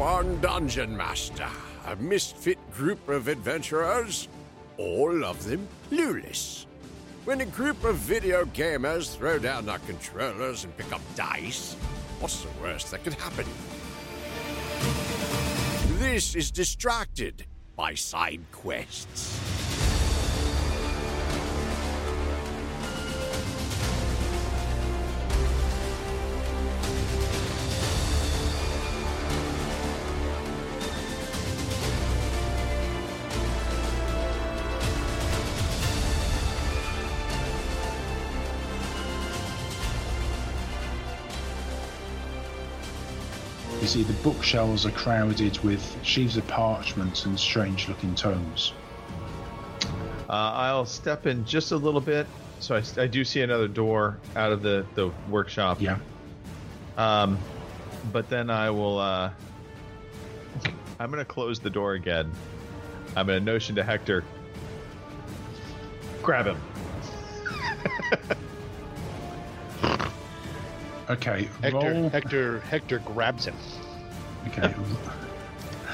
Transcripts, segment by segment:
one dungeon master, a misfit group of adventurers, all of them clueless. When a group of video gamers throw down their controllers and pick up dice, what's the worst that could happen? This is distracted by side quests. See, the bookshelves are crowded with sheaves of parchment and strange looking tomes. Uh, I'll step in just a little bit. So I, I do see another door out of the, the workshop. Yeah. Um, but then I will. Uh, I'm going to close the door again. I'm going to notion to Hector. Grab him. Okay, Hector, roll. Hector, Hector grabs him Okay,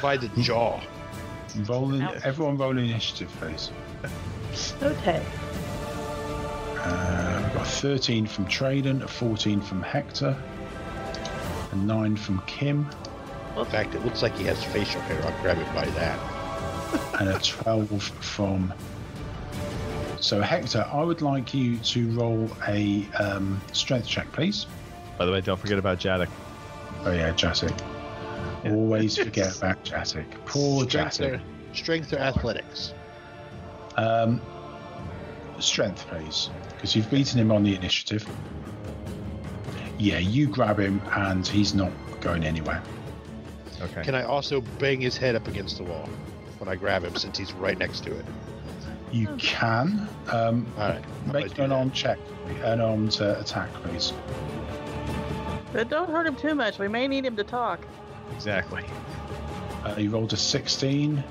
by the jaw. Rolling. everyone roll initiative, please. Okay. Uh, we've got 13 from Traden, a 14 from Hector, a 9 from Kim, In fact, it looks like he has facial hair. I'll grab it by that. and a 12 from. So, Hector, I would like you to roll a um, strength check, please. By the way, don't forget about Jadek. Oh, yeah, Jatic. Yeah. Always forget about Jatic. Poor Strength Jatic. or, strength or athletics? Um, strength, please, because you've beaten him on the initiative. Yeah, you grab him, and he's not going anywhere. Okay. Can I also bang his head up against the wall when I grab him since he's right next to it? You can um, All right. Make an that. arm check, an armed uh, attack, please. But don't hurt him too much. We may need him to talk. Exactly. Uh, you rolled a 16,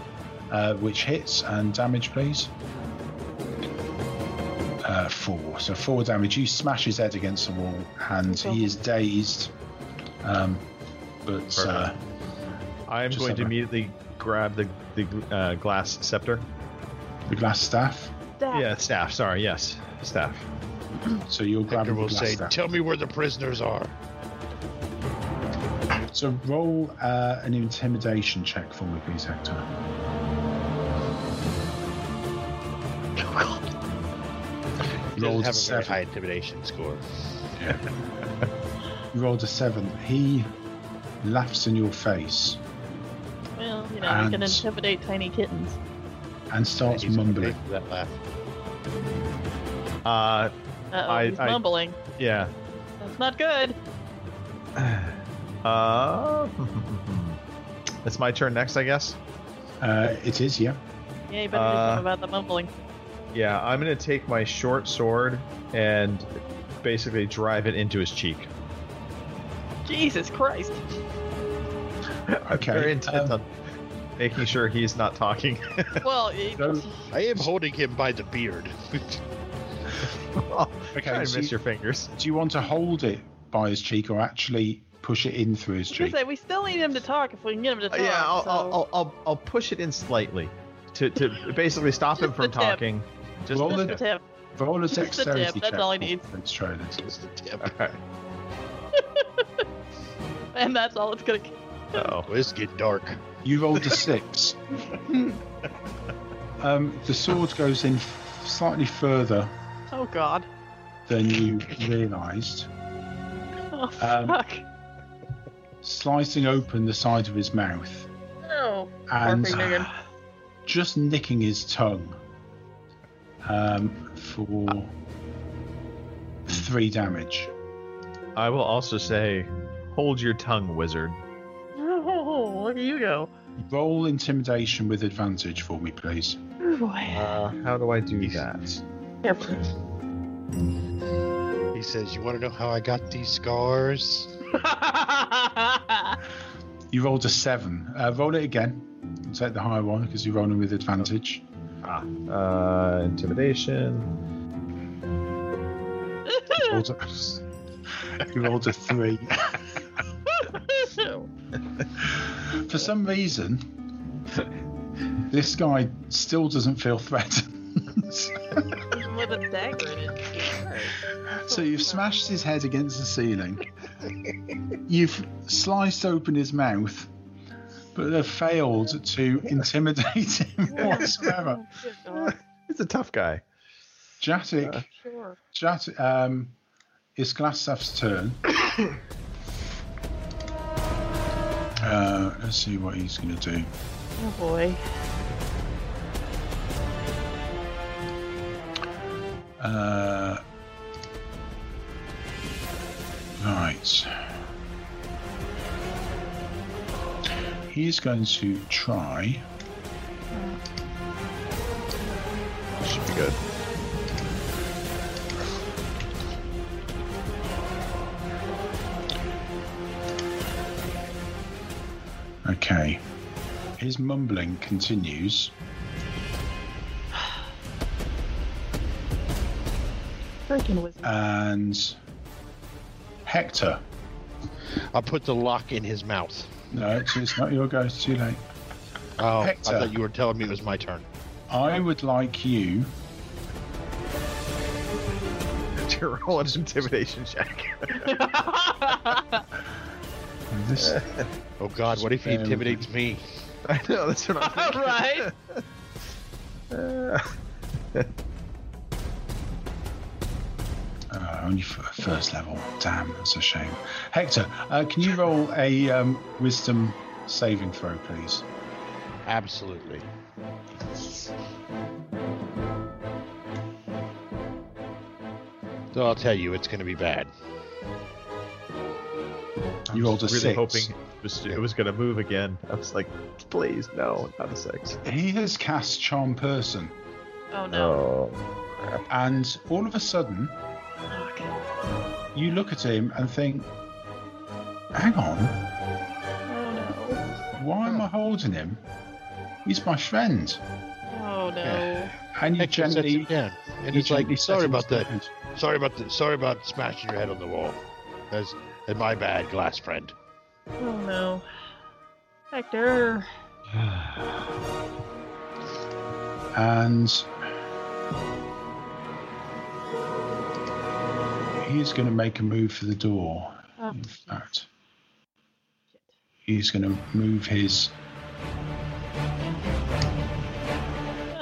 uh, which hits, and damage, please. Uh, four. So four damage. You smash his head against the wall, and he is dazed. Um, but uh, I am going to a- immediately grab the the uh, glass scepter. the glass staff. Dad. Yeah, staff. Sorry. Yes, staff. So you'll grab Hector the will glass say, staff. "Tell me where the prisoners are." So roll uh, an intimidation check for me, please, Hector. He Rolled doesn't a have a very seven. high intimidation score. You rolled a seven. He laughs in your face Well, you know, we can intimidate tiny kittens. and starts He's mumbling. that laugh. Uh, Uh oh, I- he's I- mumbling. yeah. That's not good. Uh, it's my turn next, I guess. Uh, it is, yeah. Yeah, you better do Uh, something about the mumbling. Yeah, I'm gonna take my short sword and basically drive it into his cheek. Jesus Christ. Okay, Very intent um, on making sure he's not talking. Well, So, I am holding him by the beard. okay, try and so miss you- your fingers. do you want to hold it by his cheek or actually push it in through his I cheek? say, we still need him to talk if we can get him to Uh, talk. yeah, I'll, so... I'll, I'll, I'll, I'll push it in slightly to, to basically stop him from the talking. Just Roll the. Just tip. the tip. Roll a Just the dexterity tip, that's check all he for needs. Prince Trolan. Just the tip. Alright. And that's all it's gonna Oh, Oh, it's getting dark. You rolled a six. um, the sword goes in f- slightly further Oh god. than you realised, Oh Um, fuck. Slicing open the side of his mouth Oh. and just nicking his tongue um, for three damage. I will also say, hold your tongue, wizard. Oh, look at you go. Roll intimidation with advantage for me, please. Oh boy. Uh, how do I do that? Careful. He says, "You want to know how I got these scars?" You rolled a seven. Uh, roll it again. Take the higher one because you're rolling with advantage. Ah, uh, intimidation. You rolled a, you rolled a three. For for some reason, this guy still doesn't feel threatened. With a dagger in his heart. So you've smashed his head against the ceiling. You've sliced open his mouth, but have failed to intimidate him whatsoever. He's a tough guy. Jatic, Sure. Jat, um, it's Glasstaff's turn. Uh, let's see what he's going to do. Oh boy. Uh, right. He's going to try. Should be good. Okay. His mumbling continues. Freaking wizard. And Hector. I'll put the lock in his mouth. No, it's, it's not your go. It's too late. Oh, Hector. I thought you were telling me it was my turn. I would like you. To roll an intimidation check. This, Oh God, what if he intimidates me? I know that's what I'm thinking. right? uh, only for first level. Damn, that's a shame. Hector, uh, can you roll a um, wisdom saving throw, please? Absolutely. So I'll tell you, it's going to be bad. You rolled a really six. hoping it was, it was going to move again. I was like, please, no, not a six. He has cast Charm Person, Oh no. Oh. and all of a sudden, Fuck. You look at him and think, hang on, Oh no. why am I oh. holding him? He's my friend. Oh no. And you Hector sets gently, down, and you it's like, gently set sorry about that. aside. Sorry about the, sorry about smashing your head on the wall. That's, that's my bad, glass friend. Oh no. Hector. And he's going to make a move for the door. Oh, In fact, he's going to move his.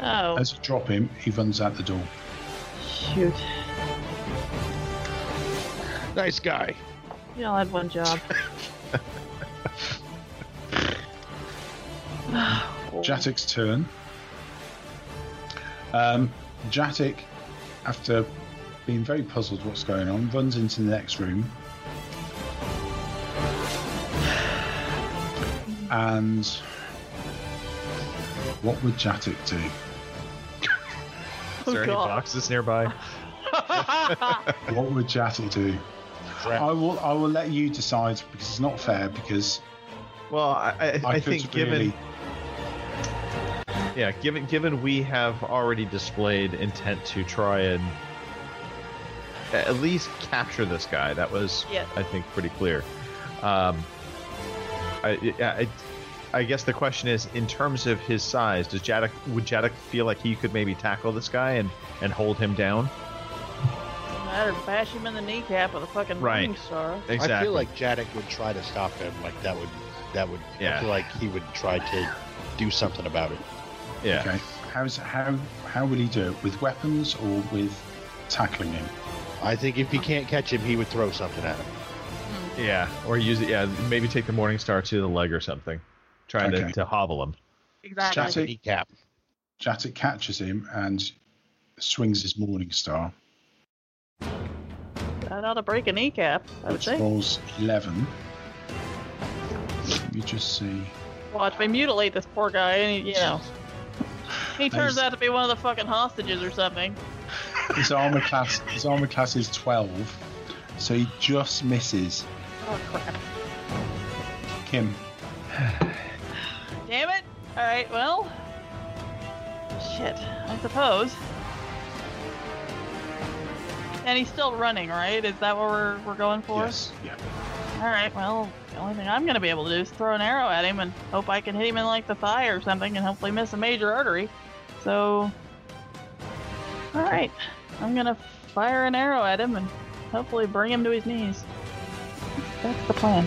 oh As you drop him, he runs out the door. shoot. Nice guy. You all had one job. Jatik's turn. Um, Jatik, after being very puzzled what's going on, runs into the next room. And what would Jatik do? Is there any God. boxes nearby? What would Jatik do? I will. I will let you decide because it's not fair. Because Well, I, I, I, could think given yeah, given given we have already displayed intent to try and at least capture this guy, that was Yeah. I think pretty clear. Um, I, I I guess the question is, in terms of his size, does Jadok would Jadok feel like he could maybe tackle this guy and and hold him down? Doesn't matter. Bash him in the kneecap with a fucking Right. morning star. Exactly. I feel like Jadek would try to stop him. Like that would, that would. Yeah. I feel like he would try to do something about it. yeah. okay, how's how how would he do it? With weapons or with tackling him? I think if he can't catch him, he would throw something at him. Yeah, or use it. Yeah, maybe take the Morning Star to the leg or something, trying Okay. to, to hobble him. Exactly. Jatic- Kneecap. Jatik catches him and swings his morning star, That ought to break a kneecap, I would which say. rolls eleven. Let me just see. Watch me mutilate this poor guy, and he, you know, he turns out to be one of the fucking hostages or something. His armor class his armor class is twelve, so he just misses. Oh crap! Kim, Damn it! All right, well, shit. I suppose. And he's still running, right? Is that what we're we're going for? yes, yeah. Alright, well, the only thing I'm gonna be able to do is throw an arrow at him and hope I can hit him in like the thigh or something and hopefully miss a major artery. So. Alright. I'm gonna fire an arrow at him and hopefully bring him to his knees. That's the plan.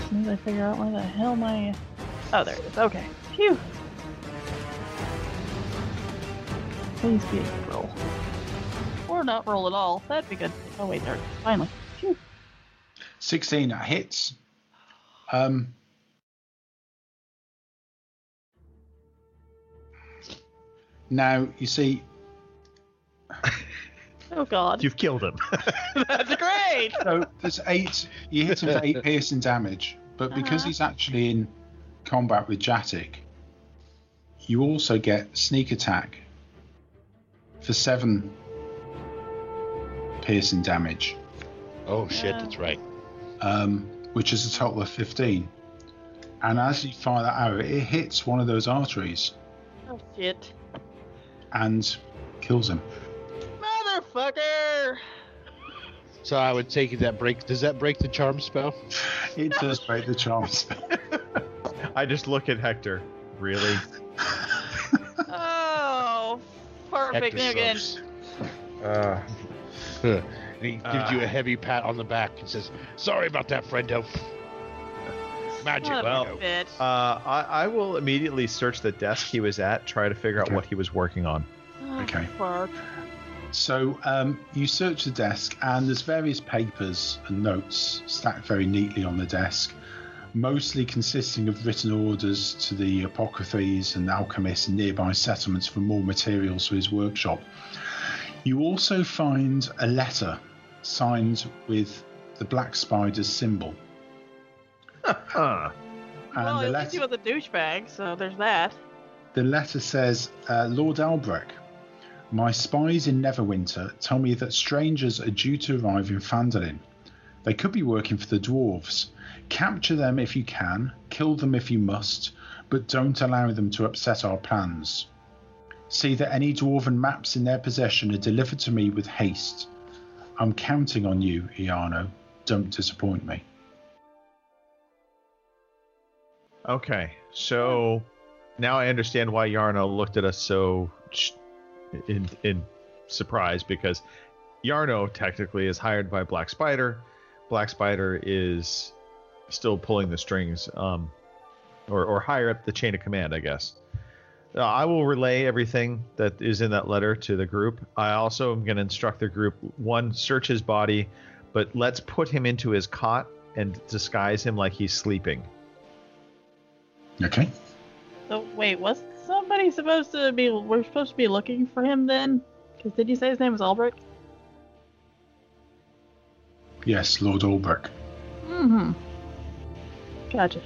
As soon as I figure out where the hell my. Oh, there it is. Okay. Phew. Please be a roll. Or not roll at all. That'd be good. Oh, wait, there. Finally. Phew. 16 that hits. Um, now, you see, Oh, God. You've killed him. That's great! so there's eight, you hit him for eight piercing damage, but because Uh-huh. he's actually in combat with Jatic, you also get sneak attack for seven piercing damage, Oh shit, Yeah. that's right. um, which is a total of 15. And as you fire that arrow, it hits one of those arteries Oh, shit. And kills him. Motherfucker! So I would take it that break. Does that break the charm spell? It does break the charm spell. I just look at Hector. Really? Oh, perfect. Again. Uh, And he gives you Ah. a heavy pat on the back and says, "Sorry about that, friendo." Magic. Well, uh, I, I will immediately search the desk he was at, try to figure out Okay. what he was working on. Oh, okay. Fuck. So um, you search the desk, and there's various papers and notes stacked very neatly on the desk, mostly consisting of written orders to the apothecaries and alchemists in nearby settlements for more materials for his workshop. You also find a letter signed with the Black Spider's symbol. Well, the at least he letter, was a douchebag, so there's that. the letter says, uh, Lord Albrecht, my spies in Neverwinter tell me that strangers are due to arrive in Phandalin. They could be working for the dwarves. Capture them if you can, kill them if you must, but don't allow them to upset our plans. See that any dwarven maps in their possession are delivered to me with haste. I'm counting on you, Iarno. Don't disappoint me. Okay, so now I understand why Yarno looked at us so in in surprise because Yarno technically is hired by Black Spider. Black Spider is still pulling the strings, um, or or higher up the chain of command, I guess. Uh, I will relay everything that is in that letter to the group. I also am going to instruct the group one search his body, but let's put him into his cot and disguise him like he's sleeping. Okay. So wait, was somebody supposed to be? We're supposed to be looking for him then? Because did you say his name was Albrecht? Yes, Lord Albrecht. Mm-hmm. Gotcha.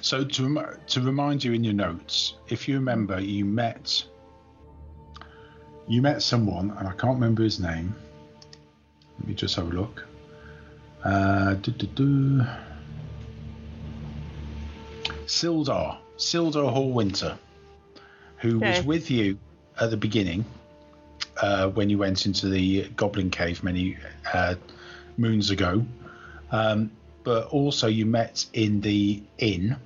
So to to remind you in your notes, if you remember, you met you met someone, and I can't remember his name. Let me just have a look. Uh. Sildar, Sildar Hallwinter, who was with you at the beginning uh, when you went into the Goblin Cave many uh, moons ago. Um, but also you met in the inn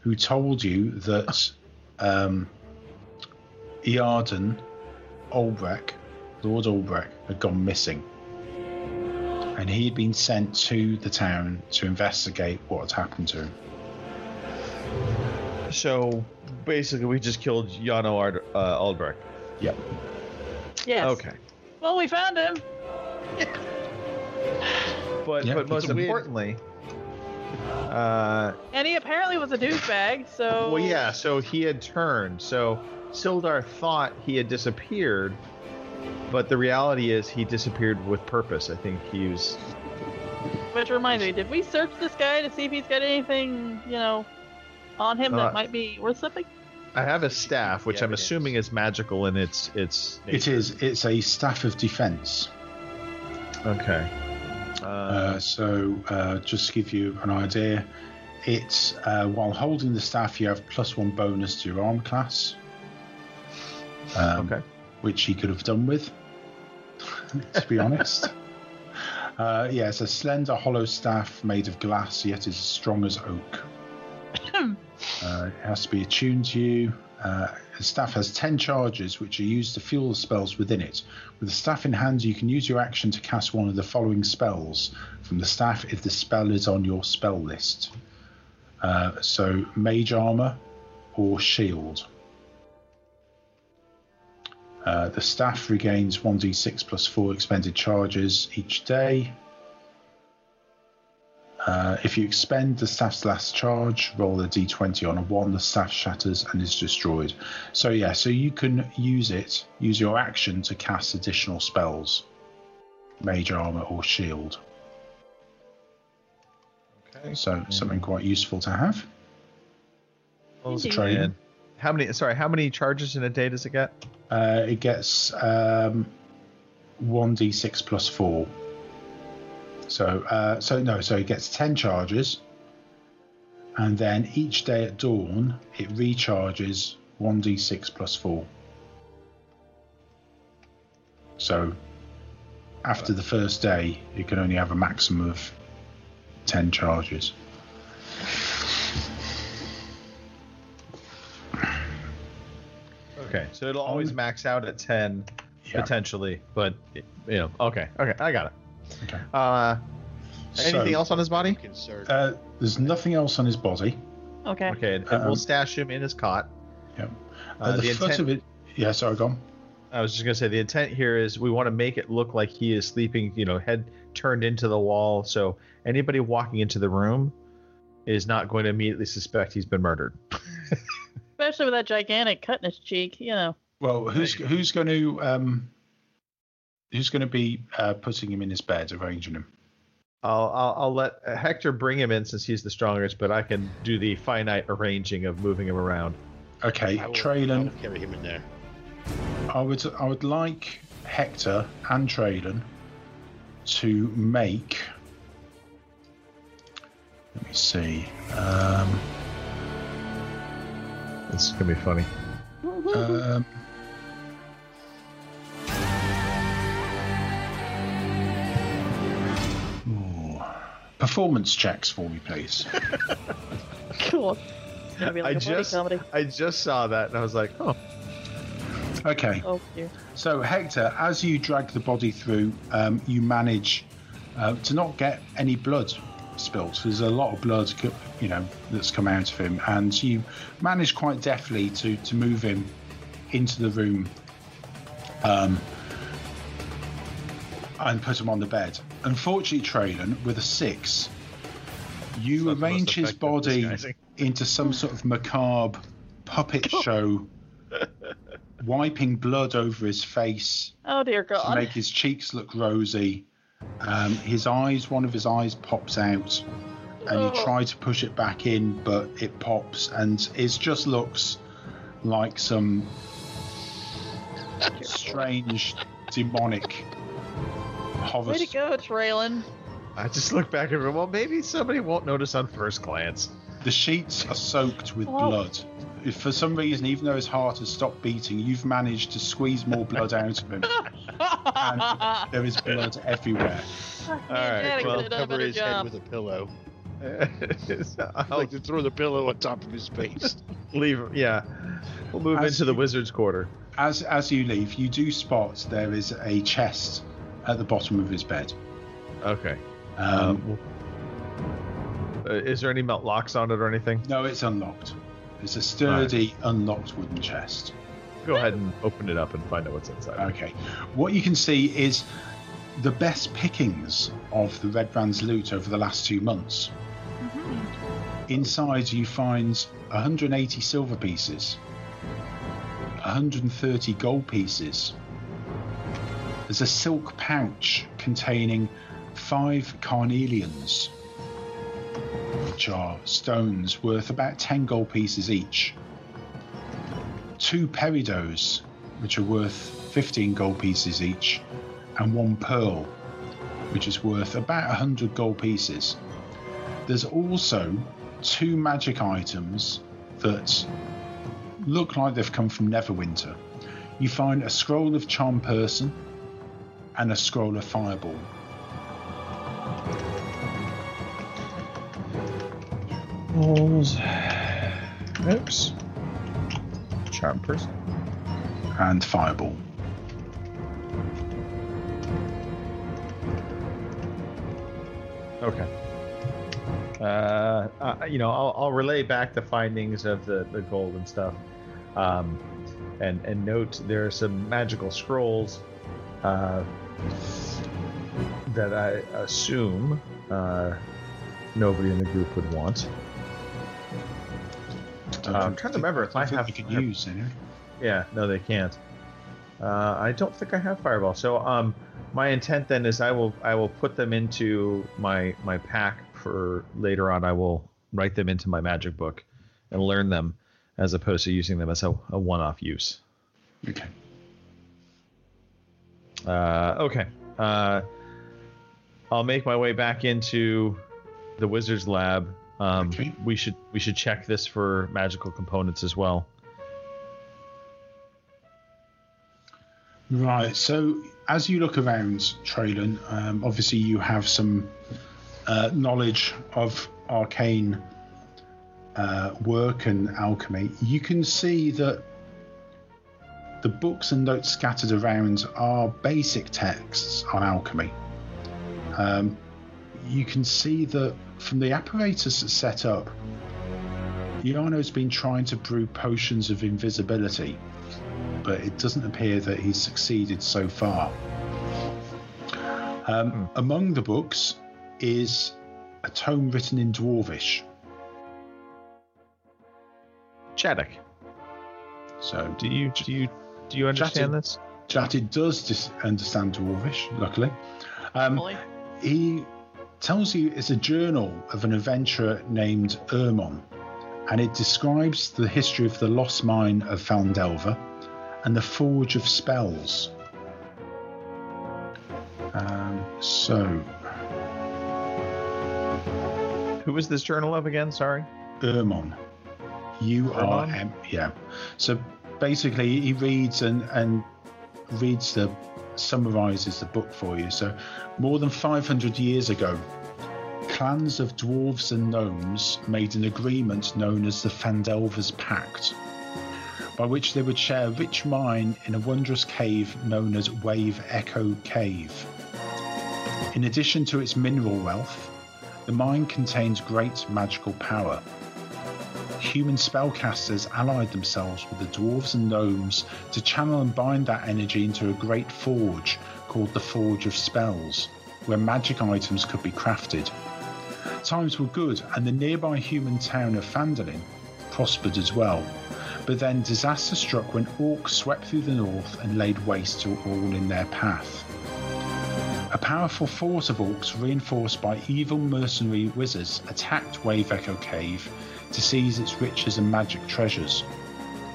who told you that um, Iarden Albrecht, Lord Albrecht, had gone missing. And he had been sent to the town to investigate what had happened to him. So basically, we just killed Jano Ard- uh, Albrecht. Yep. Yes. Okay, Well, we found him. but Yeah, but most importantly, uh, And he apparently was a douchebag, so. well, yeah. So he had turned. So Sildar thought he had disappeared, but the reality is he disappeared with purpose. I think he was. Which reminds me, did we search this guy to see if he's got anything, you know, on him Uh, that might be worth something? I have a staff, which The I'm evidence. assuming is magical in its its. It is. It's a staff of defense. Okay. Uh, Uh, so, uh, just to give you an idea, it's uh, while holding the staff, you have plus one bonus to your arm class. Um, okay. Which he could have done with, to be honest. Uh, yeah, it's a slender, hollow staff made of glass, yet is strong as oak. uh, it has to be attuned to you. Uh, the staff has 10 charges, which are used to fuel the spells within it. With the staff in hand, you can use your action to cast one of the following spells from the staff if the spell is on your spell list. Uh, so, Mage Armor or Shield. Uh, the staff regains 1d6 plus 4 expended charges each day. Uh, if you expend the staff's last charge, roll a d20 on a 1, the staff shatters and is destroyed. So, yeah, so you can use it, use your action to cast additional spells Mage Armor or Shield. Okay. So, something quite useful to have. Indeed. Training. And how many? Sorry, how many charges in a day does it get? Uh, it gets um, 1d6 plus 4. So, uh, so no, so it gets 10 charges, and then each day at dawn it recharges 1d6 plus 4. So, after the first day, you can only have a maximum of 10 charges. Okay, so it'll always Um, max out at ten Yeah. potentially, but you know, okay, okay, I got it. Okay. Uh, anything So- else on his body? Uh, there's nothing else on his body. Okay. Okay, and Um, we'll stash him in his cot. Yeah. Uh, At the, the foot intent- of it. Yeah, sorry, go on. I was just gonna say the intent here is we want to make it look like he is sleeping, you know, head turned into the wall, so anybody walking into the room is not going to immediately suspect he's been murdered. Especially with that gigantic cut in his cheek, you know. Well, who's who's going to um, who's going to be uh, putting him in his bed, arranging him? I'll, I'll I'll let uh, Hector bring him in since he's the strongest, but I can do the finite arranging of moving him around. Okay, I will, I Traylon. will carry him in there. I would I would like Hector and Traylon to make. Let me see. Um, is gonna be funny. um, performance checks for me, please. Cool. It's gonna like I a buddy just comedy. I just saw that and I was like, oh, Okay. Oh dear. So, Hector, as you drag the body through, um, you manage uh, to not get any blood spilt. There's a lot of blood, you know, that's come out of him, and you manage quite deftly to to move him into the room, um, and put him on the bed. Unfortunately, Traylon, with a six, you It's not the most arrange his body disguising. into some sort of macabre puppet show, wiping blood over his face Oh dear to God. make his cheeks look rosy. Um, his eyes, one of his eyes pops out, and you Oh. try to push it back in, but it pops, and it just looks like some strange, demonic horror. Way to go, Traylon. I just look back and go, well, maybe somebody won't notice on first glance. The sheets are soaked with Oh. blood. If for some reason, even though his heart has stopped beating, you've managed to squeeze more blood out of him, and there is blood everywhere. right, Daddy well, could have done a Cover his job. head with a pillow. I'll like to throw the pillow on top of his face. leave. Him. yeah, we'll move As into the wizard's quarter. As as you leave, you do spot there is a chest at the bottom of his bed. Okay. Um, Um, uh, is there any melt locks on it or anything? no, it's unlocked. It's a sturdy, unlocked wooden chest. Go ahead and open it up and find out what's inside. Okay. What you can see is the best pickings of the Red Brand's loot over the last two months. Inside, you find 180 silver pieces, 130 gold pieces. There's a silk pouch containing five carnelians, which are stones worth about 10 gold pieces each. Two peridots, which are worth 15 gold pieces each, and one pearl, which is worth about 100 gold pieces. There's also two magic items that look like they've come from Neverwinter. You find a scroll of Charm Person and a scroll of Fireball. Rolls. Oops. Charm person. and fireball. Okay. Uh, uh, you know, I'll, I'll relay back the findings of the, the gold and stuff. Um, and, and note there are some magical scrolls uh, that I assume uh, nobody in the group would want. Uh, I'm trying to remember if I have- you can have- use any. Yeah, no, they can't. Uh, I don't think I have fireball. So, um, my intent then is I will I will put them into my my pack for later on. I will write them into my magic book and learn them, as opposed to using them as a, a one-off use. Okay. Uh, okay. Uh, I'll make my way back into the wizard's lab. Um, Okay. We should we should check this for magical components as well. Right. So as you look around, Traylon, um, obviously you have some uh, knowledge of arcane uh, work and alchemy. You can see that the books and notes scattered around are basic texts on alchemy. Um, you can see that from the apparatus that's set up, Yano's been trying to brew potions of invisibility but it doesn't appear that he's succeeded so far. Um, Among the books is a tome written in Dwarvish. Chaddock, So do you do you do you understand Chatting. this? Jatid does dis- understand Dwarvish, luckily. Um, he tells you it's a journal of an adventurer named Urmon, and it describes the history of the lost mine of Phandelver and the forge of spells. Um, so, Who is this journal of again? Sorry. Urmon. U R M. Yeah. So basically, he reads and and reads the summarizes the book for you. So more than 500 years ago, clans of dwarves and gnomes made an agreement known as the Phandelver's Pact, by which they would share a rich mine in a wondrous cave known as Wave Echo Cave. In addition to its mineral wealth, the mine contains great magical power. Human spellcasters allied themselves with the dwarves and gnomes to channel and bind that energy into a great forge called the Forge of Spells, where magic items could be crafted. Times were good, and the nearby human town of Phandalin prospered as well. But then disaster struck when orcs swept through the north and laid waste to all in their path. A powerful force of orcs, reinforced by evil mercenary wizards, attacked Wave Echo Cave to seize its riches and magic treasures.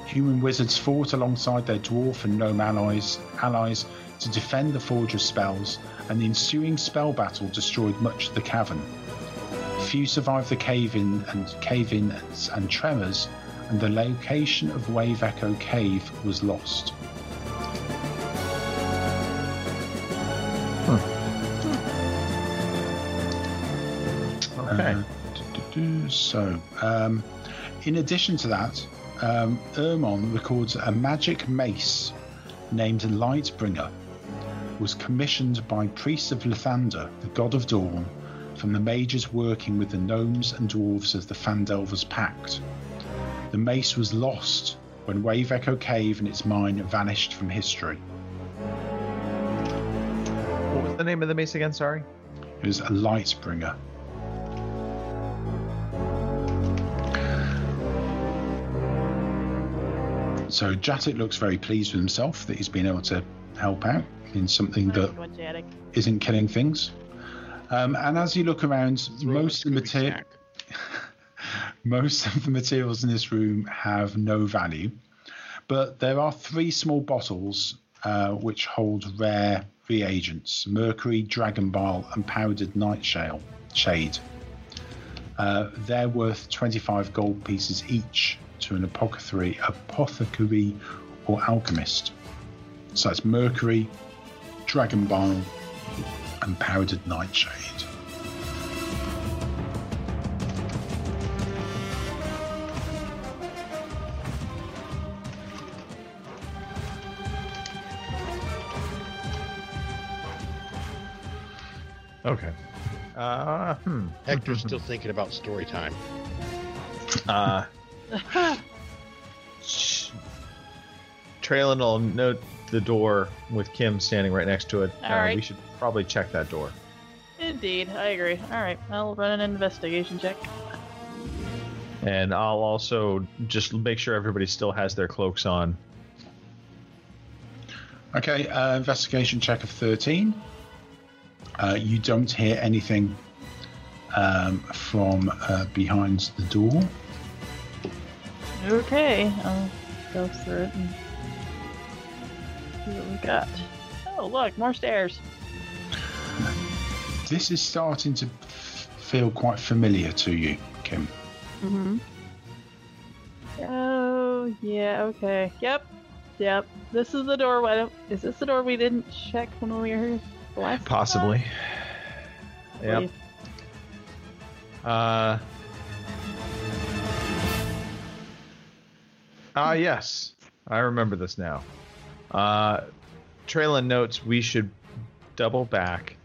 Human wizards fought alongside their dwarf and gnome allies, allies to defend the Forge of Spells, and the ensuing spell battle destroyed much of the cavern. Few survived the cave-in and cave-in and, and tremors, and the location of Wave Echo Cave was lost. So, um, in addition to that, um, Urmon records a magic mace named Lightbringer was commissioned by priests of Lathander, the god of dawn, from the mages working with the gnomes and dwarves of the Phandelver's Pact. The mace was lost when Wave Echo Cave and its mine vanished from history. What was the name of the mace again? Sorry. It was a Lightbringer. So Jatik looks very pleased with himself that he's been able to help out in something that What, Jatic? isn't killing things. Um, and as you look around, Throw most of the material, most of the materials in this room have no value, but there are three small bottles uh, which hold rare reagents: mercury, dragon bile, and powdered nightshade. Shade. Uh, they're worth 25 gold pieces each to an apothecary, apothecary or alchemist. So that's mercury, dragon bile, and powdered nightshade. Okay. Uh, hmm. Hector's still thinking about story time. Uh, Traylon will note the door with Kim standing right next to it. All uh, right. We should probably check that door. Indeed, I agree. All right, I'll run an investigation check. And I'll also just make sure everybody still has their cloaks on. Okay, uh, investigation check of 13. Uh, you don't hear anything um, from uh, behind the door. Okay, I'll go through it and see what we got. Oh, look, more stairs. This is starting to feel quite familiar to you, Kim. Mm-hmm. Oh, yeah, okay. Yep, yep. This is the door. I is this the door we didn't check when we were here last Possibly. time? Yep. Please. Uh. Ah, yes. I remember this now. Uh, Traylon notes we should double back.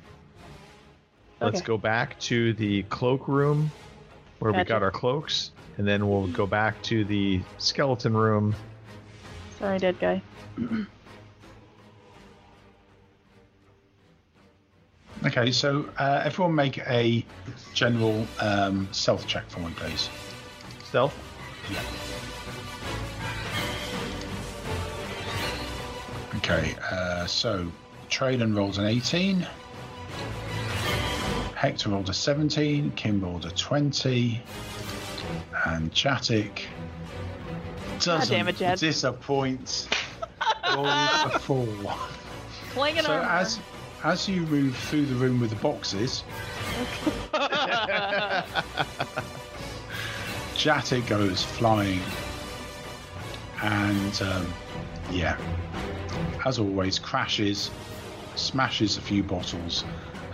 Let's Okay. go back to the cloak room where we got our cloaks, and then we'll go back to the skeleton room. Sorry, dead guy. Okay, so uh, everyone make a general um, stealth check for me, please. Stealth? Yeah. Okay, uh, so Traylon rolls an 18. Hector rolled a 17. Kim rolled a 20. And Chatic doesn't damn it, Chad. disappoint. rolled a 4. Playing So armor. as as you move through the room with the boxes, Jatta goes flying, and um, yeah, as always, crashes, smashes a few bottles.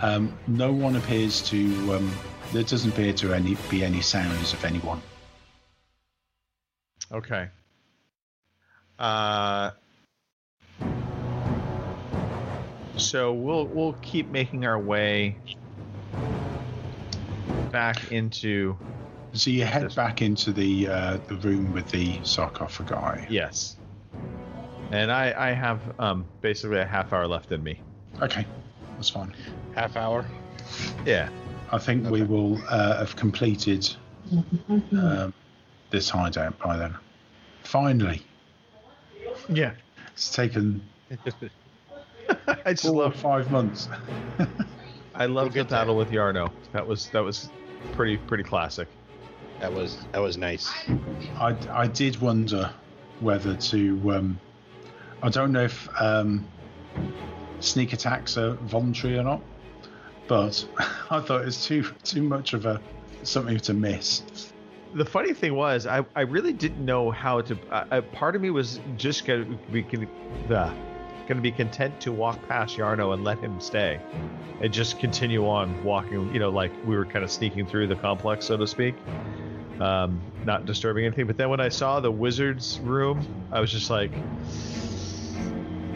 Um, no one appears to. Um, there doesn't appear to any be any sounds of anyone. Okay. Uh. So we'll we'll keep making our way back into So you head back into the uh, the room with the sarcophagi. yes, and I I have um basically a half hour left in me. Okay, that's fine. Half hour. Yeah. I think we will uh, have completed um, this hideout by then. Finally, Yeah. it's taken I just four or love five months. I love the get there. battle with Yarno. That was that was pretty pretty classic. That was that was nice. I, I did wonder whether to. Um, I don't know if um, sneak attacks are voluntary or not, but I thought it was too too much of a something to miss. The funny thing was, I, I really didn't know how to. Uh, uh, part of me was just gonna be the, gonna be content to walk past Yarno and let him stay, and just continue on walking. You know, like we were kind of sneaking through the complex, so to speak, um, not disturbing anything. But then when I saw the wizard's room, I was just like,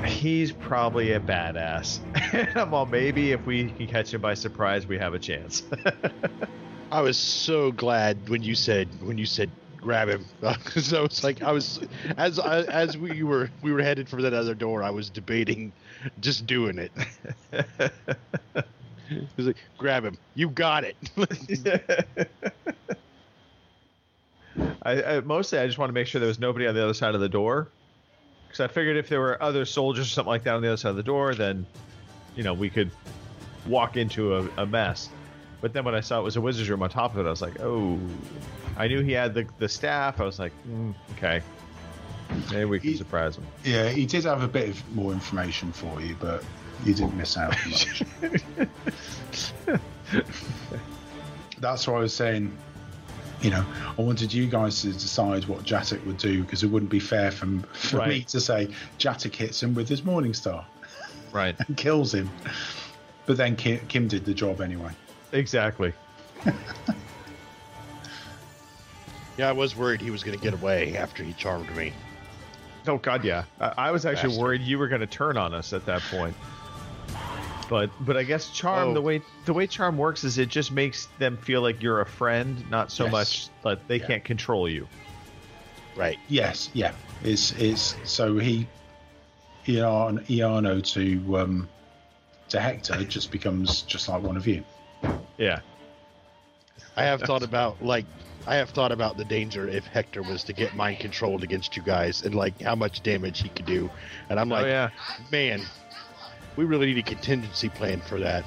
he's probably a badass. and maybe if we can catch him by surprise, we have a chance. I was so glad when you said when you said grab him because I was like I was as I, as we were we were headed for that other door I was debating just doing it. He was like grab him, you got it. I, I mostly I just want to make sure there was nobody on the other side of the door, because I figured if there were other soldiers or something like that on the other side of the door, then, you know, we could walk into a, a mess. But then when I saw it was a wizard's room on top of it, I was like, oh, I knew he had the the staff. I was like, mm, okay, maybe we can He- surprise him. Yeah, he did have a bit of more information for you, but you didn't miss out much. That's what I was saying, you know, I wanted you guys to decide what Jatic would do because it wouldn't be fair for, for me to say Jatic hits him with his Morning Star Right. and kills him. But then Kim, Kim did the job anyway. Exactly. yeah, I was worried he was going to get away after he charmed me. Oh God, yeah. I, I was actually Bastard. worried you were going to turn on us at that point. But but I guess charm Oh. the way the way charm works is it just makes them feel like you're a friend, not so Yes. much that they Yeah. can't control you. Right. Yes, yeah. It's it's so he Ian Iarno to um to Hector just becomes just like one of you. Yeah. I have thought about like I have thought about the danger if Hector was to get mind controlled against you guys and like how much damage he could do. And I'm like, oh yeah. man, we really need a contingency plan for that.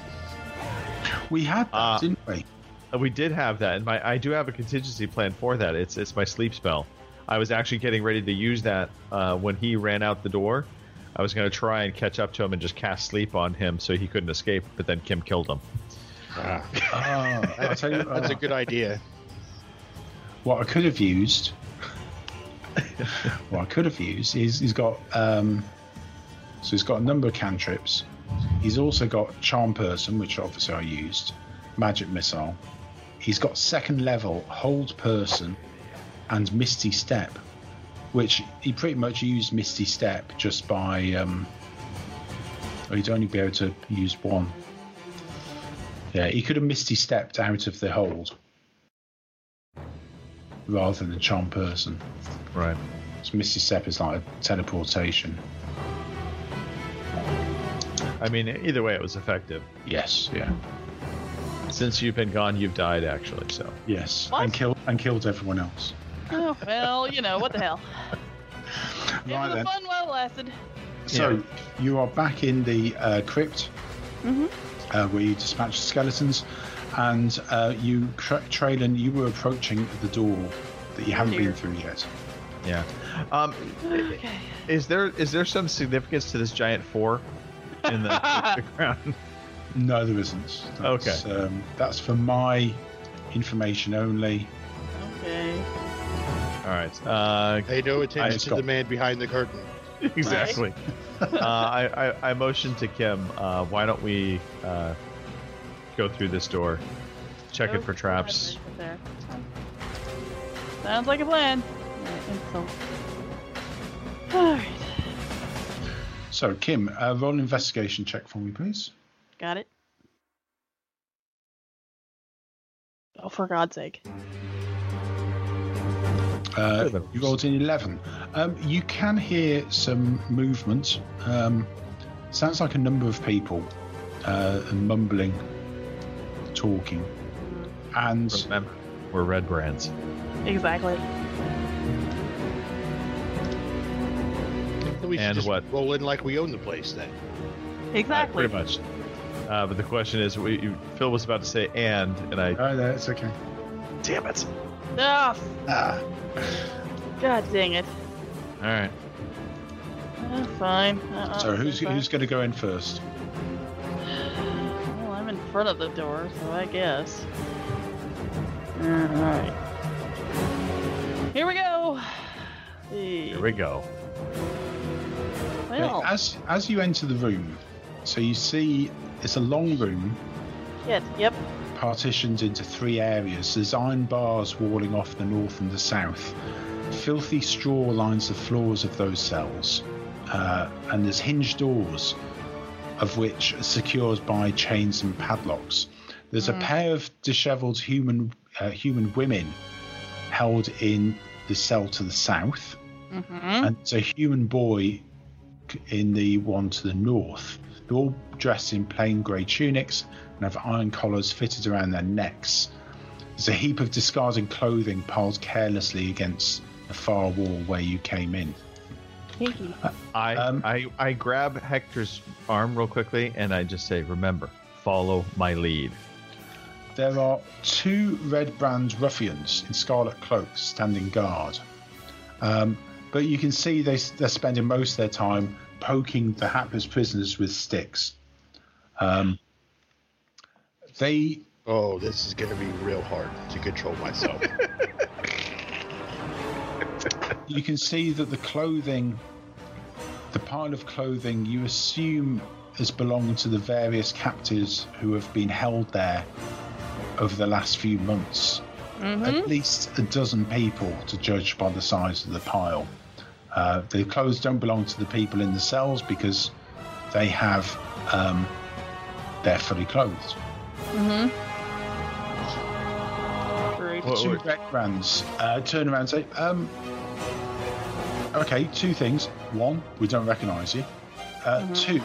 We had that, Uh, didn't we? Uh, We did have that, and my I do have a contingency plan for that. It's it's my sleep spell. I was actually getting ready to use that uh, when he ran out the door. I was going to try and catch up to him and just cast sleep on him so he couldn't escape, but then Kim killed him. Ah, Oh, I'll tell you, that's a uh, good idea. what I could have used. what I could have used is he's got um, so he's got a number of cantrips. He's also got charm person, which obviously I used, magic missile. He's got second level hold person and misty step, which he pretty much used misty step just by um, he'd only be able to use one. Yeah, he could have misty stepped out of the hold rather than the charm person. Right. So misty step is like a teleportation. I mean, either way, it was effective. Yes, yeah, Since you've been gone, you've died actually. So yes, What? and killed and killed everyone else. Oh, well, you know, what the hell. It Right was then. fun while it lasted. So you are back in the uh, crypt Mhm. uh, where you dispatched skeletons, and uh, you, tra- Traylon, you were approaching the door that you haven't dear. been through yet. Yeah. Um, Okay. is there is there some significance to this giant four in the, the ground? No, there isn't. That's, Okay. Um, that's for my information only. Okay. All right. Uh, Pay no attention to the man behind the curtain. exactly. uh, I, I I motioned to Kim. Uh, why don't we uh, go through this door, check Oh, it for traps? Sounds like a plan. Alright, info. Alright, So, Kim, uh, roll an investigation check for me, please. got it. Oh, for God's sake. Uh, you rolled an 11. Um, you can hear some movement. Um, sounds like a number of people uh, mumbling, talking. And Remember, we're red brands. Exactly. We should And just what? roll in like we own the place then. Exactly. Uh, pretty much. Uh, but the question is, we, you, Phil was about to say and, and I. oh, that's okay. Damn it! Ah, Ah, God dang it. All right. Uh, fine. Uh, so who's fine. who's going to go in first? Well, I'm in front of the door, so I guess. Alright. Here we go! Here we go. As as you enter the room, so you see it's a long room yet, yep. partitioned into three areas. There's iron bars walling off the north and the south. Filthy straw lines the floors of those cells, uh, and there's hinged doors, of which are secured by chains and padlocks. There's a pair of dishevelled human uh, human women held in the cell to the south, Mm-hmm. and a human boy in the one to the north. They're all dressed in plain grey tunics and have iron collars fitted around their necks. There's a heap of discarded clothing piled carelessly against the far wall where you came in. Kinky. I, Um, I I grab Hector's arm real quickly and I just say, "Remember, follow my lead." There are two red brand ruffians in scarlet cloaks standing guard. Um, but you can see they, they're spending most of their time poking the hapless prisoners with sticks. Um, they Oh, this is gonna be real hard to control myself. you can see that the clothing, the pile of clothing, you assume has belonged to the various captives who have been held there over the last few months. Mm-hmm. At least a dozen people, to judge by the size of the pile. Uh, the clothes don't belong to the people in the cells because they have um, they're fully clothed. Mm-hmm. Great. Two wait. red brands uh, turn around and say, um, okay, two things. One, we don't recognise you. Uh, Mhm. Two,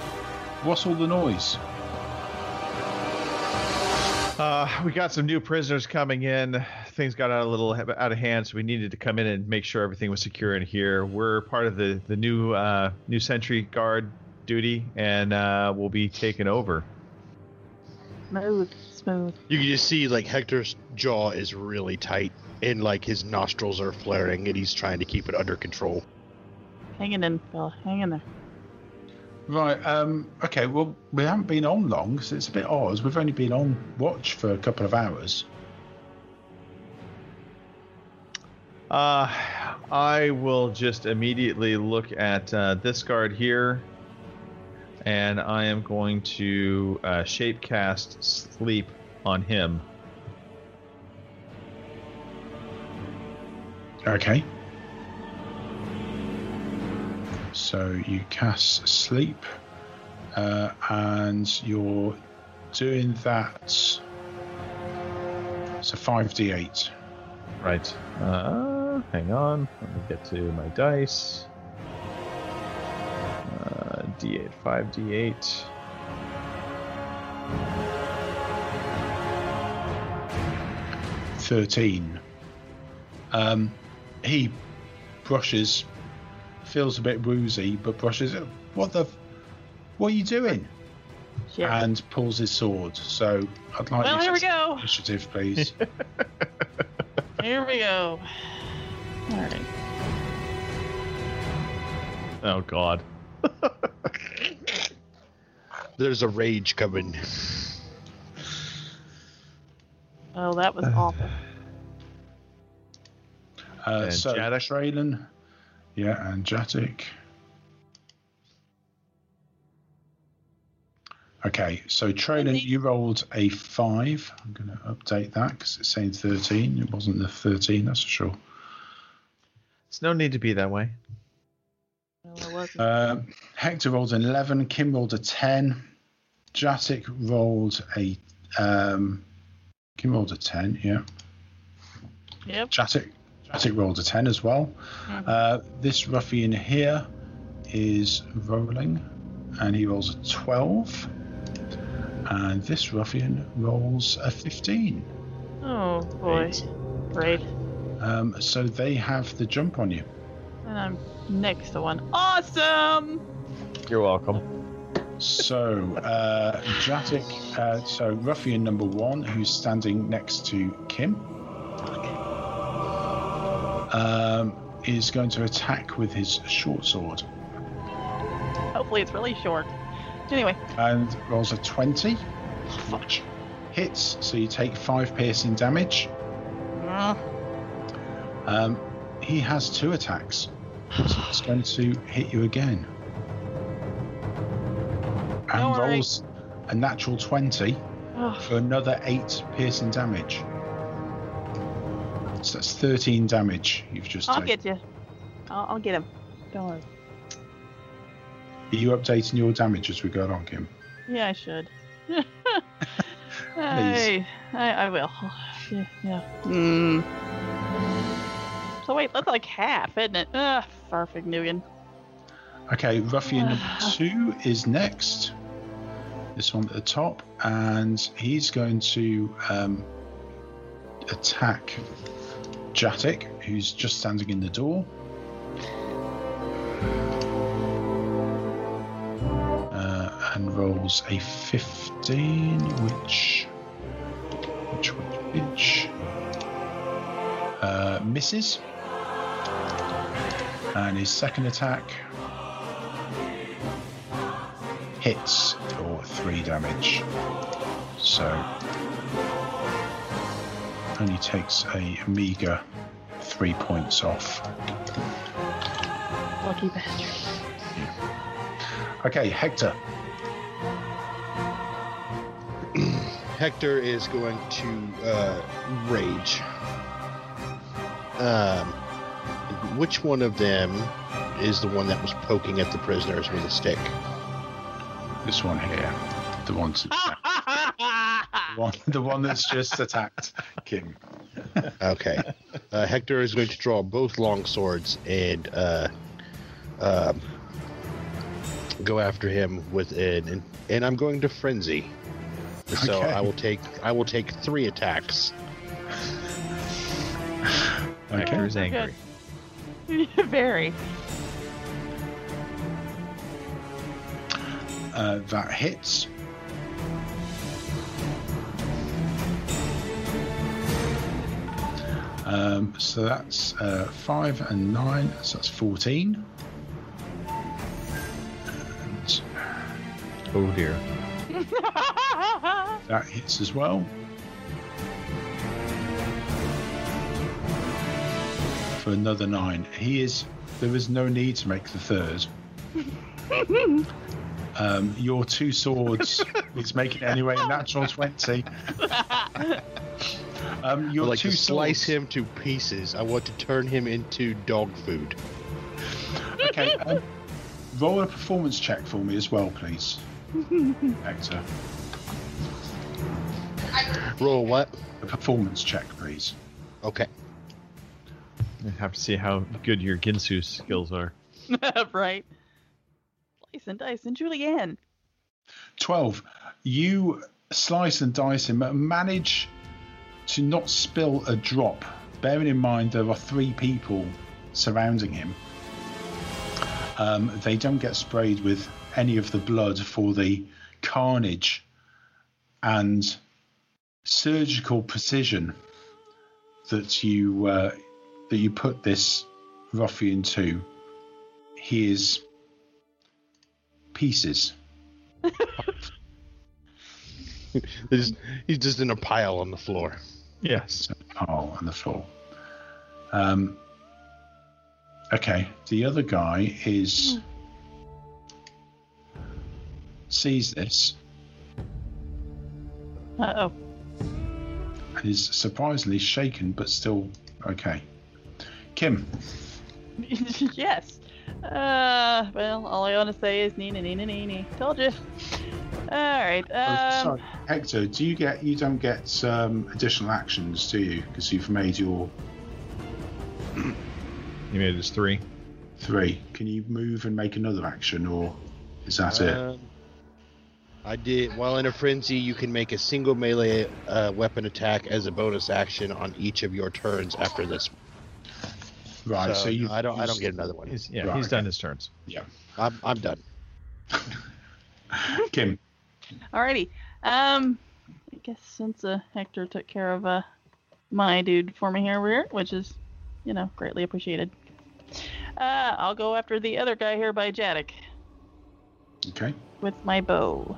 what's all the noise? Uh, we got some new prisoners coming in. Things got out a little out of hand, so we needed to come in and make sure everything was secure in here. We're part of the the new uh, new sentry guard duty, and uh, we'll be taking over. Smooth, smooth. You can just see like Hector's jaw is really tight, and like his nostrils are flaring, and he's trying to keep it under control. Hanging in, Phil. Hang in there. Right. Um, okay. Well, we haven't been on long, so it's a bit odd. We've only been on watch for a couple of hours. Uh, I will just immediately look at uh, this guard here, and I am going to uh, shape cast sleep on him. Okay. So you cast sleep, uh, and you're doing that. So five d eight. Right. Uh, hang on. Let me get to my dice. Uh, D8, 5D8. Thirteen. Um, he brushes, feels a bit woozy, but brushes. What the? What are you doing? Shit. And pulls his sword. So I'd like well, here we to go. initiative, please. Here we go. All right. Oh, God. There's a rage coming. Oh, that was awful. Uh, And so Jadek? Traylon, yeah, and Jatic. Okay, so Traylon, you rolled a five. I'm going to update that because it's saying 13. It wasn't the 13, that's for sure. There's no need to be that way. Well. Uh, Hector rolled an 11. Kim rolled a 10. Jatic rolled a. Um, Kim rolled a 10, yeah. yep. Jatic, Jatic rolled a 10 as well. Mhm. Uh, this ruffian here is rolling, and he rolls a 12. And this ruffian rolls a 15. Oh boy. Great. Um, so they have the jump on you. And I'm next to one. Awesome. You're welcome. So, uh, Jatic, uh, so ruffian number one, who's standing next to Kim, um, is going to attack with his short sword Hopefully it's really short. Anyway. and rolls a 20. Fuck. Hits, so you take five piercing damage. Uh, Um, he has two attacks, so it's going to hit you again. And Don't rolls a natural 20 oh, for another eight piercing damage. So that's 13 damage you've just I'll taken. get you. I'll, I'll get him. Don't worry. Are you updating your damage as we go along, Kim? Yeah, I should. I, I, I will. Yeah. yeah. Mm. So wait, that's like half, isn't it? Ugh, Farfig Nugan. Okay, Ruffian number two is next. This one at the top, and he's going to um, attack Jatic, who's just standing in the door. Uh, and rolls a 15, which. Which, which, which. Uh, misses. And his second attack hits for three damage. So only takes a meager three points off. Lucky bastard. Okay, Hector. Hector is going to uh, rage. Um, which one of them is the one that was poking at the prisoners with a stick? This one here. The one to one, the one that's just attacked Kim. Okay. Uh, Hector is going to draw both long swords and uh, um, go after him with an, and, and I'm going to frenzy. So Okay. I will take I will take three attacks. Hector Okay. is angry. Very. Uh, that hits. Um, so that's uh, five and nine, so that's fourteen. And Oh dear. that hits as well. For another nine. He is. There is no need to make the third. Um, your two swords is making it anyway a natural twenty. Um, I your would like two to slice swords. him to pieces. I want to turn him into dog food. Okay. Um, roll a performance check for me as well, please, Hector. Roll what? A performance check, please. Okay. I have to see how good your Ginsu skills are. right. Slice and dice and julienne. 12. You slice and dice him, but manage to not spill a drop, bearing in mind there are three people surrounding him. Um, they don't get sprayed with any of the blood for the carnage and surgical precision that you uh, that you put this ruffian to. He is pieces. He's, he's just in a pile on the floor. Yes. pile on the floor. Um, okay, the other guy is sees this Uh oh. and is surprisingly shaken, but still okay. Kim, yes. Uh, well, all I want to say is Nina, Nina, Nina. Told you. All right. oh, Um, sorry, Hector, do you get you don't get um, additional actions, do you? Because you've made your You made it three. three. Can you move and make another action, or is that it? Um, I did. While in a frenzy, you can make a single melee uh, weapon attack as a bonus action on each of your turns after this. Right. So, so you I don't. I don't get another one. He's, yeah, Right, he's okay. done his turns. Yeah. I'm. I'm done. Kim. Alrighty. Um, I guess since uh, Hector took care of uh my dude for me here, we're which is, you know, greatly appreciated. Uh, I'll go after the other guy here by Jadek Okay. with my bow.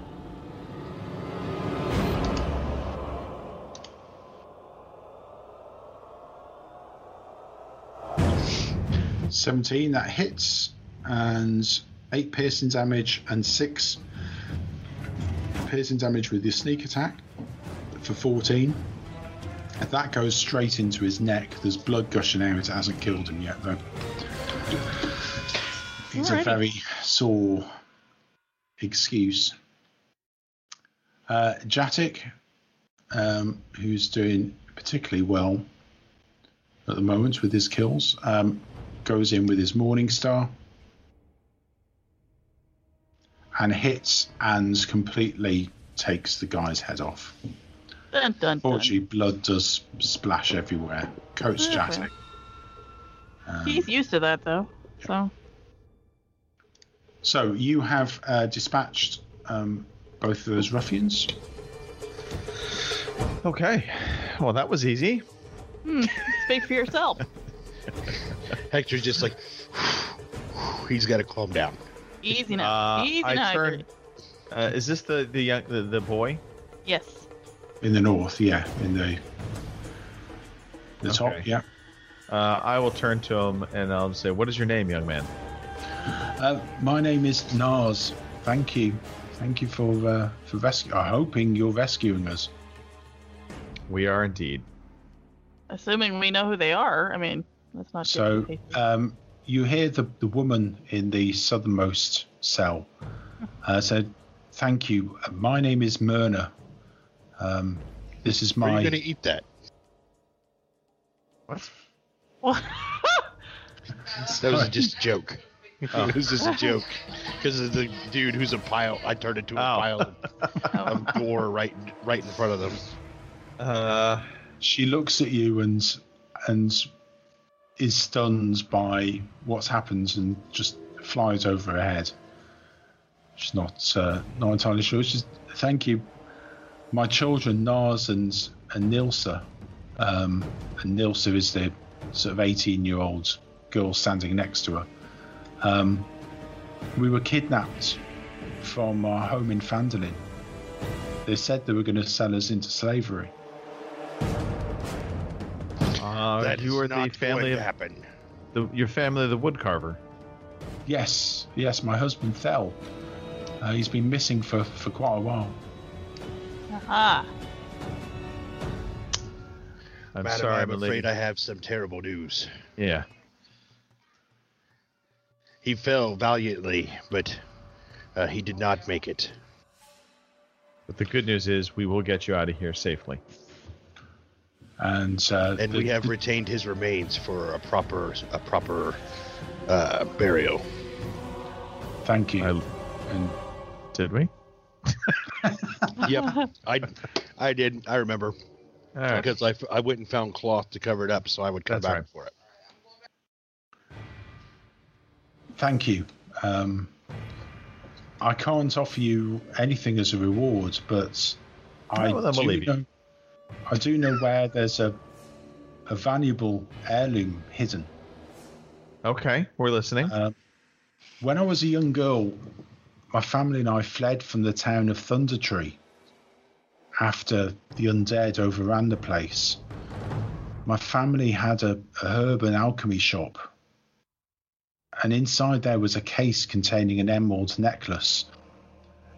Seventeen. That hits, and eight piercing damage and six piercing damage with your sneak attack for 14. That goes straight into his neck. There's blood gushing out. It hasn't killed him yet, though. It's a very sore excuse. Uh, Jatic, um, who's doing particularly well at the moment with his kills, um, goes in with his Morning Star and hits and completely takes the guy's head off. Dun dun dun. Fortunately, blood does splash everywhere. Coach Okay. Jatic. Um, He's used to that though. So so you have uh, dispatched um, both of those ruffians. Okay. Well, that was easy. hmm, speak for yourself. Hector's just like. He's got to calm down. Easy now. Uh, Easy I now. turn. Uh, is this the the young the, the boy? Yes. In the north, yeah, in the the top, yeah. Uh, I will turn to him and I'll say, "What is your name, young man?" Uh, my name is Nars. Thank you, thank you for uh, for rescue. I'm hoping you're rescuing us. We are indeed. Assuming we know who they are. I mean, let's not. So impatient. um, you hear the the woman in the southernmost cell uh, said, "Thank you. My name is Mirna. Um, this is my." Are my. you gonna eat that? What? What? That was just a joke. Oh. it was just a joke because of the dude who's a pile. I turned into a Oh. pile of, of gore right, right in front of them. Uh, She looks at you and and is stunned by what's happened and just flies over her head. She's not uh, not entirely sure. She's thank you. My children, Nars and and Nilsa, um, and Nilsa is the sort of eighteen year old girl standing next to her. Um, we were kidnapped from our home in Phandalin. They said they were going to sell us into slavery. Uh, That you is are the not family going of to happen. the, your family of the woodcarver. Yes, yes, my husband fell. Uh, he's been missing for, for quite a while. Aha. I'm Madam, sorry, I'm my afraid lady. I have some terrible news. Yeah. He fell valiantly, but uh, he did not make it. But the good news is we will get you out of here safely. And, uh, And the- we have retained his remains for a proper a proper uh, burial. thank you. I, and did we? Yep, I I did. I remember All right. because I went and found cloth to cover it up, so I would come That's back right. for it. thank you. Um, I can't offer you anything as a reward, but I well, then we'll do leave you. know. I do know where there's a a valuable heirloom hidden. Okay, we're listening. Um, when I was a young girl, my family and I fled from the town of Thundertree after the undead overran the place. My family had a, a herb and alchemy shop, and inside there was a case containing an emerald necklace,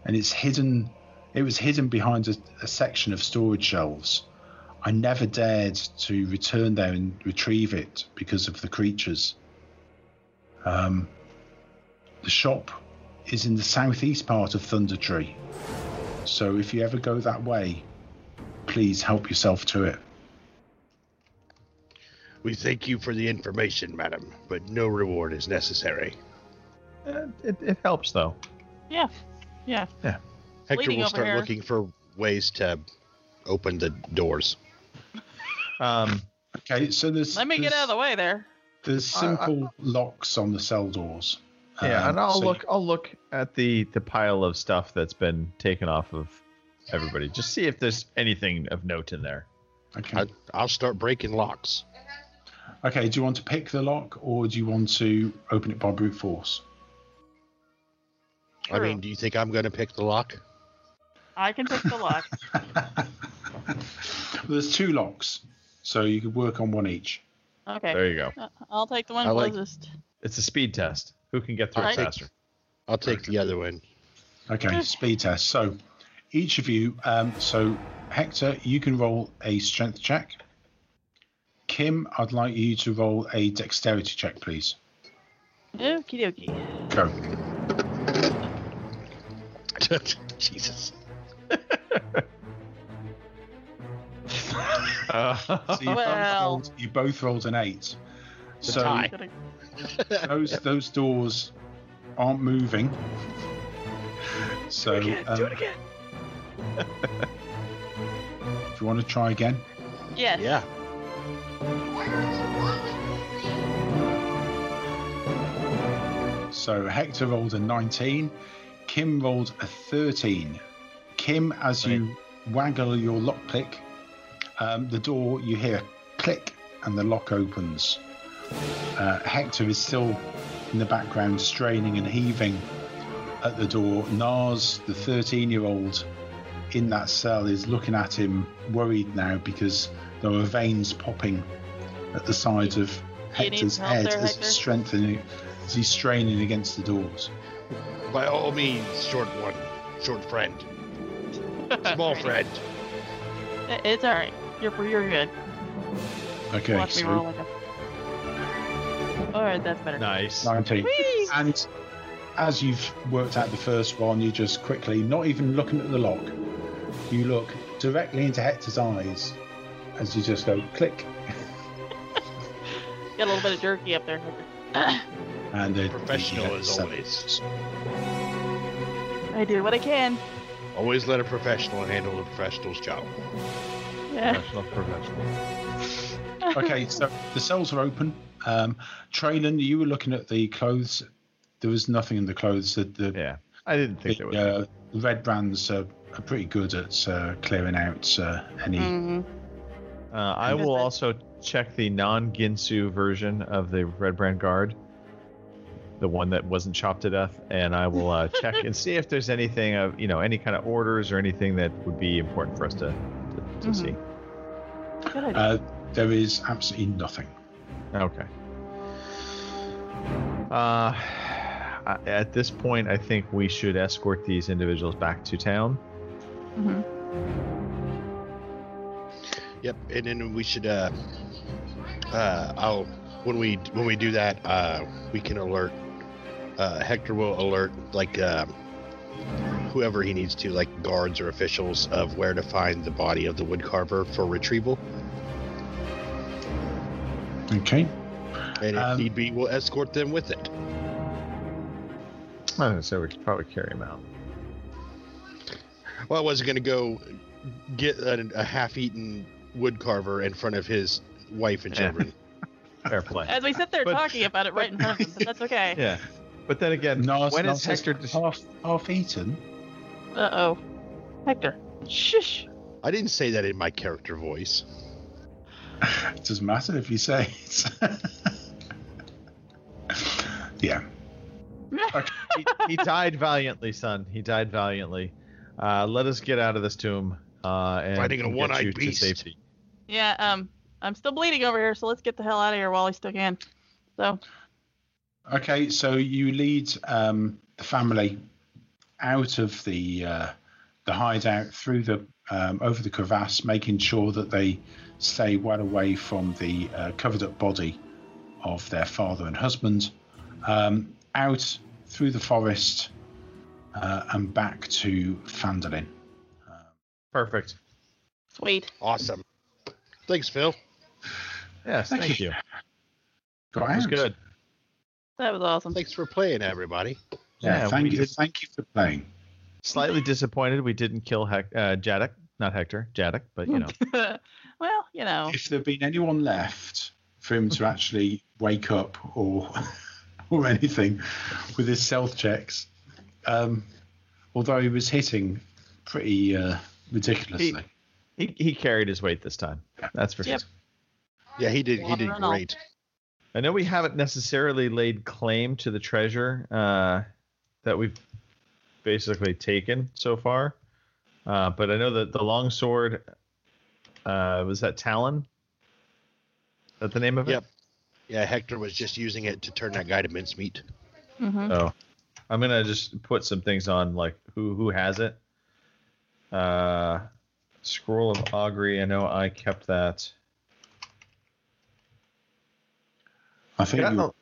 and it's hidden. It was hidden behind a, a section of storage shelves. I never dared to return there and retrieve it because of the creatures. Um, the shop is in the southeast part of Thundertree. So if you ever go that way, please help yourself to it. We thank you for the information, madam, but no reward is necessary. Uh, it, it helps though. Yeah. Yeah. Yeah. Hector Bleeding will start here. looking for ways to open the doors. Um, Okay, so there's Let me get out of the way there. there's I- I- simple locks on the cell doors. yeah, Um, and I'll so look. I'll look at the the pile of stuff that's been taken off of everybody. Just see if there's anything of note in there. Okay. I, I'll start breaking locks. okay. Do you want to pick the lock or do you want to open it by brute force? I mean, do you think I'm going to pick the lock? I can pick the lock. There's two locks, so you could work on one each. Okay. There you go. Uh, I'll take the one I like- closest. It's a speed test. Who can get through it Alright. faster? I'll take the other one. Okay, speed test. So each of you, um, so Hector, you can roll a strength check. Kim, I'd like you to roll a dexterity check, please. Okie dokie. Go. Jesus. Uh, So you, both, Well. rolled, you both rolled an eight. So tie. Gotta- those those doors aren't moving. So do um, it again. if you want to try again, Yes. Yeah. So Hector rolled a 19, Kim rolled a 13. Kim, as you waggle your lockpick, um, the door you hear click and the lock opens. Uh, Hector is still in the background, straining and heaving at the door. Nars, the 13 year old in that cell, is looking at him, worried now because there are veins popping at the sides of Hector's head there, as Hector? it's strengthening, as he's straining against the doors. By all means, short one. Short friend. Small friend. It- It's all right. You're you're good. Okay, Watch me roll like a. All right, that's better. Nice. 19. Whee! And as you've worked out the first one, you just quickly, not even looking at the lock, you look directly into Hector's eyes as you just go click, Get a little bit of jerky up there. and the Professional as always. I do what I can. Always let a professional handle a professional's job. Yeah. Professional, professional. okay, so the cells are open. Um, Traylon, you were looking at the clothes. There was nothing in the clothes. The, the, Yeah, I didn't think there was. the, uh, red brands are, are pretty good at uh, clearing out uh, any. hmm Uh, I will also check the non-Ginsu version of the Red Brand Guard, the one that wasn't chopped to death, and I will uh, check and see if there's anything of you know any kind of orders or anything that would be important for us to to, to Mhm. see. Good. Uh, there is absolutely nothing. Okay. Uh, at this point, I think we should escort these individuals back to town. hmm Yep, and then we should. Uh, uh, I'll when we when we do that, uh, we can alert. Uh, Hector will alert like uh, whoever he needs to, like guards or officials, of where to find the body of the woodcarver for retrieval. Okay. And if Um, need be, we'll escort them with it. I don't know, we could probably carry him out. Well, I wasn't gonna go get a, a half-eaten woodcarver in front of his wife and children. Fair play. As we sit there But- talking about it right in front of him, but that's okay. Yeah, but then again, No, when no, Hector? dis- half half eaten? Uh oh. Hector. Shush. I didn't say that in my character voice. It doesn't matter if you say it. yeah. he, he died valiantly, son. He died valiantly. Uh, let us get out of this tomb uh, and Fighting a get one-eyed you to beast. safety. Yeah, um, I'm still bleeding over here, so let's get the hell out of here while he still can. So, Okay, so you lead um, the family out of the uh, the hideout through the um, over the crevasse, making sure that they stay well away from the uh, covered up body of their father and husband. Um, out through the forest uh, and back to Phandalin. Perfect. sweet. Awesome. Thanks, Phil. Yes, Thank thank, you. you. Got That was good. That was awesome. Thanks for playing, everybody. Yeah, Yeah, thank you. did- Thank you for playing. Slightly disappointed we didn't kill Hec- uh, Jadok, not Hector, Jadok, but you know. well, you know. if there'd been anyone left for him to actually wake up or or anything with his stealth checks, um, although he was hitting pretty uh, ridiculously. He, he carried his weight this time. That's for Yep. sure. Yeah, he did. He did and all. great. I know we haven't necessarily laid claim to the treasure uh, that we've basically taken so far, uh, but I know that the longsword uh, was that Talon. Is that the name of it? Yep. Yeah, Hector was just using it to turn that guy to mincemeat. hmm Oh, I'm gonna just put some things on like who who has it. Uh, scroll of augury. I know I kept that. I think Yeah, you're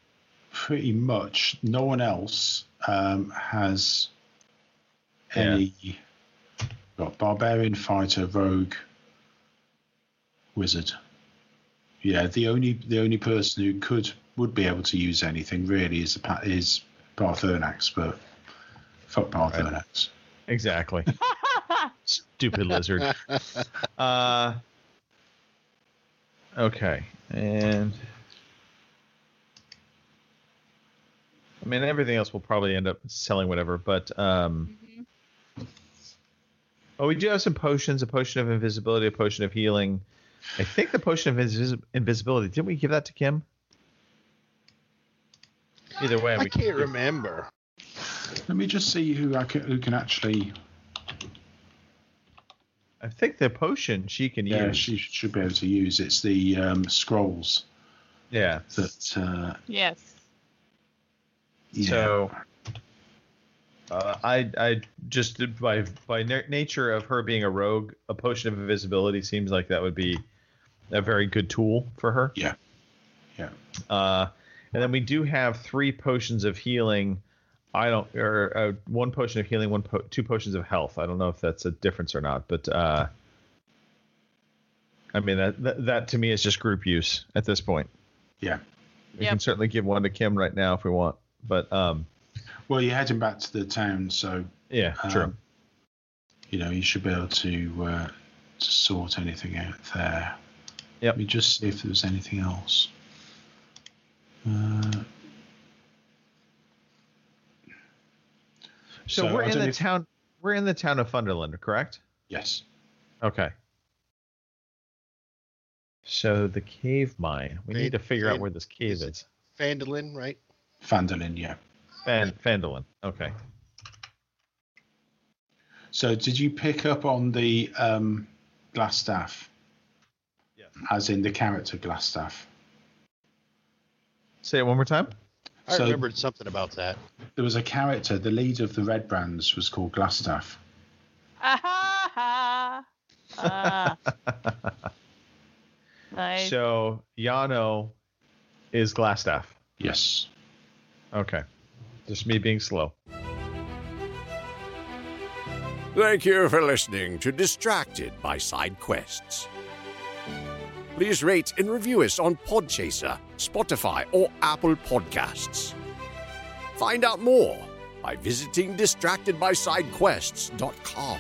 pretty much no one else um, has Yeah. any got barbarian fighter rogue wizard yeah the only the only person who could would be able to use anything really is the is Barthernax but fuck Barthernax Exactly. Stupid lizard. Uh, okay, and I mean everything else will probably end up selling whatever, but um, oh, we do have some potions: a potion of invisibility, a potion of healing. I think the potion of invis- invisibility. Didn't we give that to Kim? Either way, I we can't remember. let me just see who I can, who can actually I think the potion she can yeah use. Yeah, she should be able to use it's the um, scrolls yeah. that uh, yes. Yeah. So uh, I I just by by na- nature of her being a rogue, a potion of invisibility seems like that would be a very good tool for her. Yeah. Yeah. Uh, and then we do have three potions of healing I don't, or uh, one potion of healing, one po- two potions of health. I don't know if that's a difference or not, but uh, I mean that, that that to me is just group use at this point. Yeah. We Yep. can certainly give one to Kim right now if we want, but um, Well, you're heading back to the town, so yeah, true. um, you know you should be able to uh, to sort anything out there. Yep. Let me just see if there's anything else. Uh, So, so we're in the if- town. We're in the town of Funderland, correct? yes. Okay. So the cave mine. We need to figure out where this cave is it- is. Phandalin, right? Phandalin, yeah. Fan, Phandalin. Okay. So did you pick up on the um, Glasstaff? Yes. As in the character Glasstaff. Say it one more time. I So- remembered something about that. There was a character, the leader of the Red Brands was called Glasstaff. Ah, ha, ha. Ah. nice. So Iarno is Glasstaff. Yes. Okay. Just me being slow. Thank you for listening to Distracted by Side Quests. Please rate and review us on Podchaser, Spotify, or Apple Podcasts. Find out more by visiting distractedbysidequests.com.